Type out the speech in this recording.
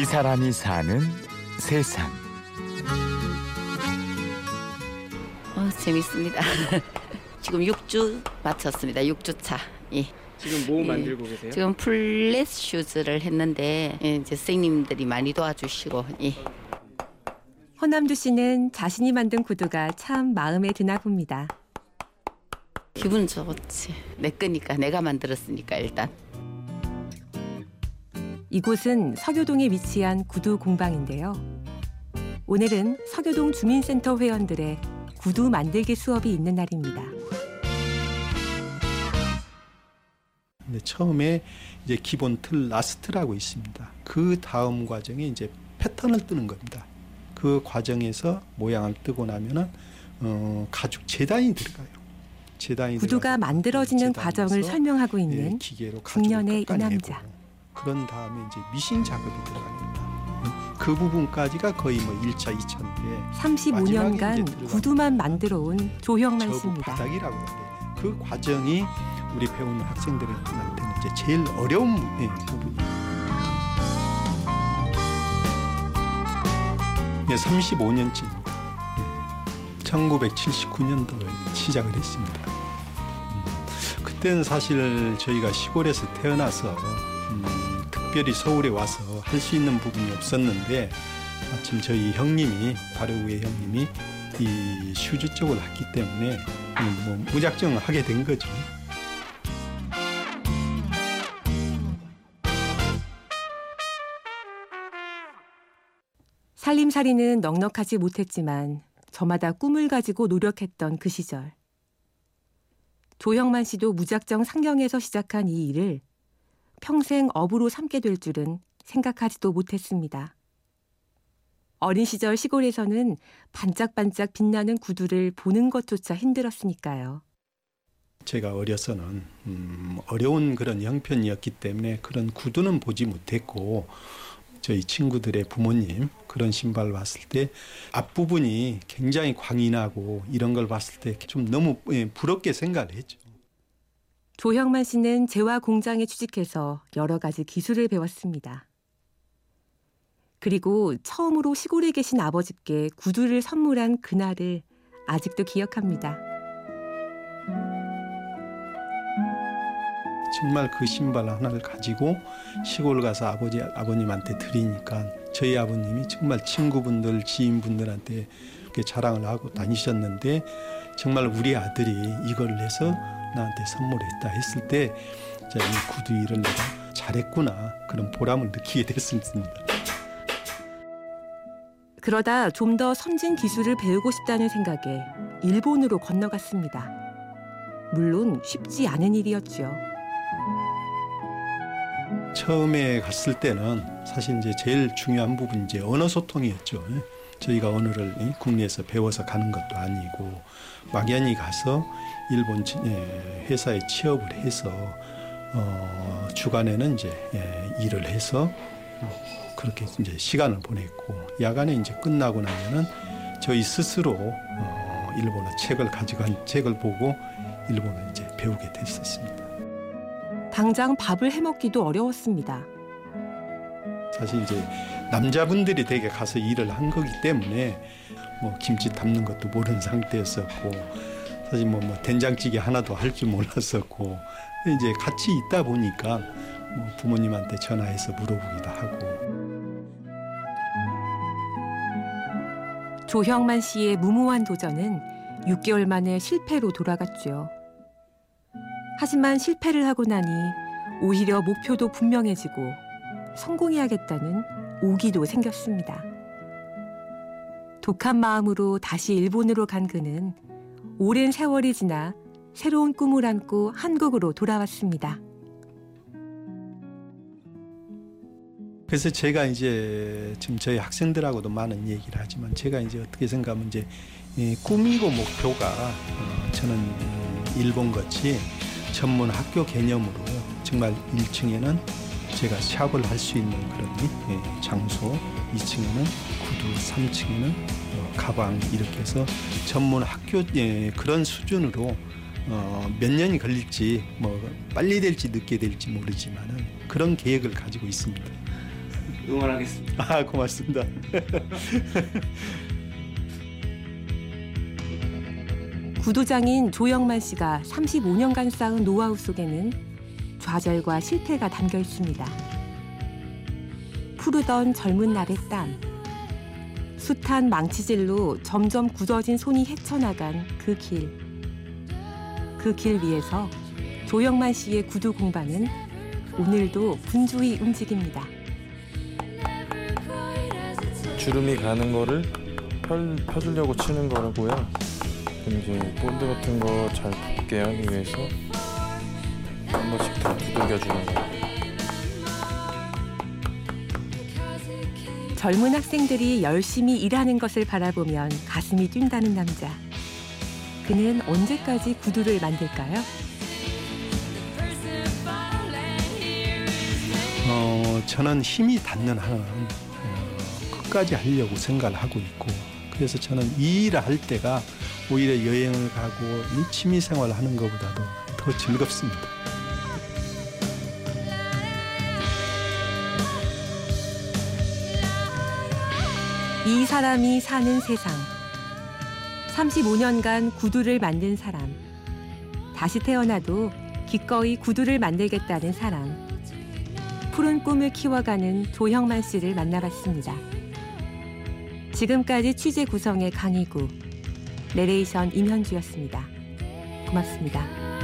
이 사람이 사는 세상. 어, 재밌습니다. 지금 6주 마쳤습니다. 6주 차. 예. 지금 뭐 예. 만들고 계세요? 지금 플랫 슈즈를 했는데 예, 이제 선생님들이 많이 도와주시고 예. 허남주 씨는 자신이 만든 구두가 참 마음에 드나 봅니다. 기분 좋지. 내 거니까 내가 만들었으니까 일단. 이곳은 서교동에 위치한 구두 공방인데요. 오늘은 서교동 주민센터 회원들의 구두 만들기 수업이 있는 날입니다. 처음에 이제 기본 틀 last라고 있습니다. 그 다음 과정에 이제 패턴을 뜨는 겁니다. 그 과정에서 모양을 뜨고 나면은 어, 가죽 재단이 들어가요. 재단이 구두가 만들어지는 과정을 설명하고 예, 있는 기계로 중년의 이 남자. 그런 다음에 이제 미싱 작업이 들어갑니다. 그 부분까지가 거의 뭐 1차, 2차인데 35년간 구두만 만들어 온 조형만 씨입니다. 바닥이라고 하는데 그 과정이 우리 배우는 학생들한테는 이제 제일 어려운 예, 부분이에요. 예, 35년째입니다. 1979년도에 시작을 했습니다. 음, 그때는 사실 저희가 시골에서 태어나서 음, 특별히 서울에 와서 할 수 있는 부분이 없었는데 마침 저희 형님이 바로 위에 형님이 이 슈즈 쪽을 했기 때문에 음, 뭐 무작정 하게 된 거죠. 살림살이는 넉넉하지 못했지만 저마다 꿈을 가지고 노력했던 그 시절. 조형만 씨도 무작정 상경해서 시작한 이 일을 평생 업으로 삼게 될 줄은 생각하지도 못했습니다. 어린 시절 시골에서는 반짝반짝 빛나는 구두를 보는 것조차 힘들었으니까요. 제가 어려서는 음, 어려운 그런 형편이었기 때문에 그런 구두는 보지 못했고 저희 친구들의 부모님 그런 신발 봤을 때 앞부분이 굉장히 광이 나고 이런 걸 봤을 때 좀 너무 예, 부럽게 생각을 했죠. 조형만 씨는 재화 공장에 취직해서 여러 가지 기술을 배웠습니다. 그리고 처음으로 시골에 계신 아버지께 구두를 선물한 그날을 아직도 기억합니다. 정말 그 신발 하나를 가지고 시골 가서 아버지 아버님한테 드리니까 저희 아버님이 정말 친구분들 지인분들한테 자랑을 하고 다니셨는데 정말 우리 아들이 이걸 해서 나한테 선물했다 했을 때 자, 이 구두 일을 내가 잘했구나 그런 보람을 느끼게 됐습니다. 그러다 좀더 선진 기술을 배우고 싶다는 생각에 일본으로 건너갔습니다. 물론 쉽지 않은 일이었죠. 처음에 갔을 때는 사실 이제 제일 중요한 부분이 이제 언어 소통이었죠. 저희가 언어를 이, 국내에서 배워서 가는 것도 아니고 막연히 가서 일본 지- 예, 회사에 취업을 해서 어, 주간에는 이제 예, 일을 해서 어, 그렇게 이제 시간을 보냈고 야간에 이제 끝나고 나면은 저희 스스로 어, 일본어 책을 가져간 책을 보고 일본어 이제 배우게 됐었습니다. 당장 밥을 해먹기도 어려웠습니다. 사실 이제 남자분들이 되게 가서 일을 한 거기 때문에 뭐 김치 담는 것도 모르는 상태였었고 사실 뭐, 뭐 된장찌개 하나도 할 줄 몰랐었고 이제 같이 있다 보니까 뭐 부모님한테 전화해서 물어보기도 하고 조형만 씨의 무모한 도전은 6개월 만에 실패로 돌아갔죠. 하지만 실패를 하고 나니 오히려 목표도 분명해지고 성공해야겠다는 오기도 생겼습니다. 독한 마음으로 다시 일본으로 간 그는 오랜 세월이 지나 새로운 꿈을 안고 한국으로 돌아왔습니다. 그래서 제가 이제 지금 저희 학생들하고도 많은 얘기를 하지만 제가 이제 어떻게 생각하면 이제 이 꿈이고 목표가 어, 저는 음, 일본 같이 전문 학교 개념으로 정말 1층에는 제가 샵을 할 수 있는 그런 예, 장소, 2층에는 구두, 3층에는 어, 가방 이렇게 해서 전문 학교 예, 그런 수준으로 어, 몇 년이 걸릴지 뭐 빨리 될지 늦게 될지 모르지만은 그런 계획을 가지고 있습니다. 응원하겠습니다. 아 고맙습니다. 구도장인 조영만 씨가 35년간 쌓은 노하우 속에는 좌절과 실패가 담겨 있습니다. 푸르던 젊은 날의 땀, 숱한 망치질로 점점 굳어진 손이 헤쳐나간 그 길. 그 길 위에서 조영만 씨의 구두 공방은 오늘도 분주히 움직입니다. 주름이 가는 거를 펼, 펴주려고 치는 거라고요. 이제 본드 같은 거 잘 붙게 하기 위해서 한 번씩 더 두들겨주는 거예요. 젊은 학생들이 열심히 일하는 것을 바라보면 가슴이 뛴다는 남자. 그는 언제까지 구두를 만들까요? 어, 저는 힘이 닿는 한은 어, 끝까지 하려고 생각을 하고 있고 그래서 저는 이 일을 할 때가 오히려 여행을 가고 이 취미 생활을 하는 것보다도 더 즐겁습니다. 이 사람이 사는 세상. 35년간 구두를 만든 사람. 다시 태어나도 기꺼이 구두를 만들겠다는 사람. 푸른 꿈을 키워가는 조형만 씨를 만나봤습니다. 지금까지 취재 구성의 강희구, 내레이션 임현주였습니다. 고맙습니다.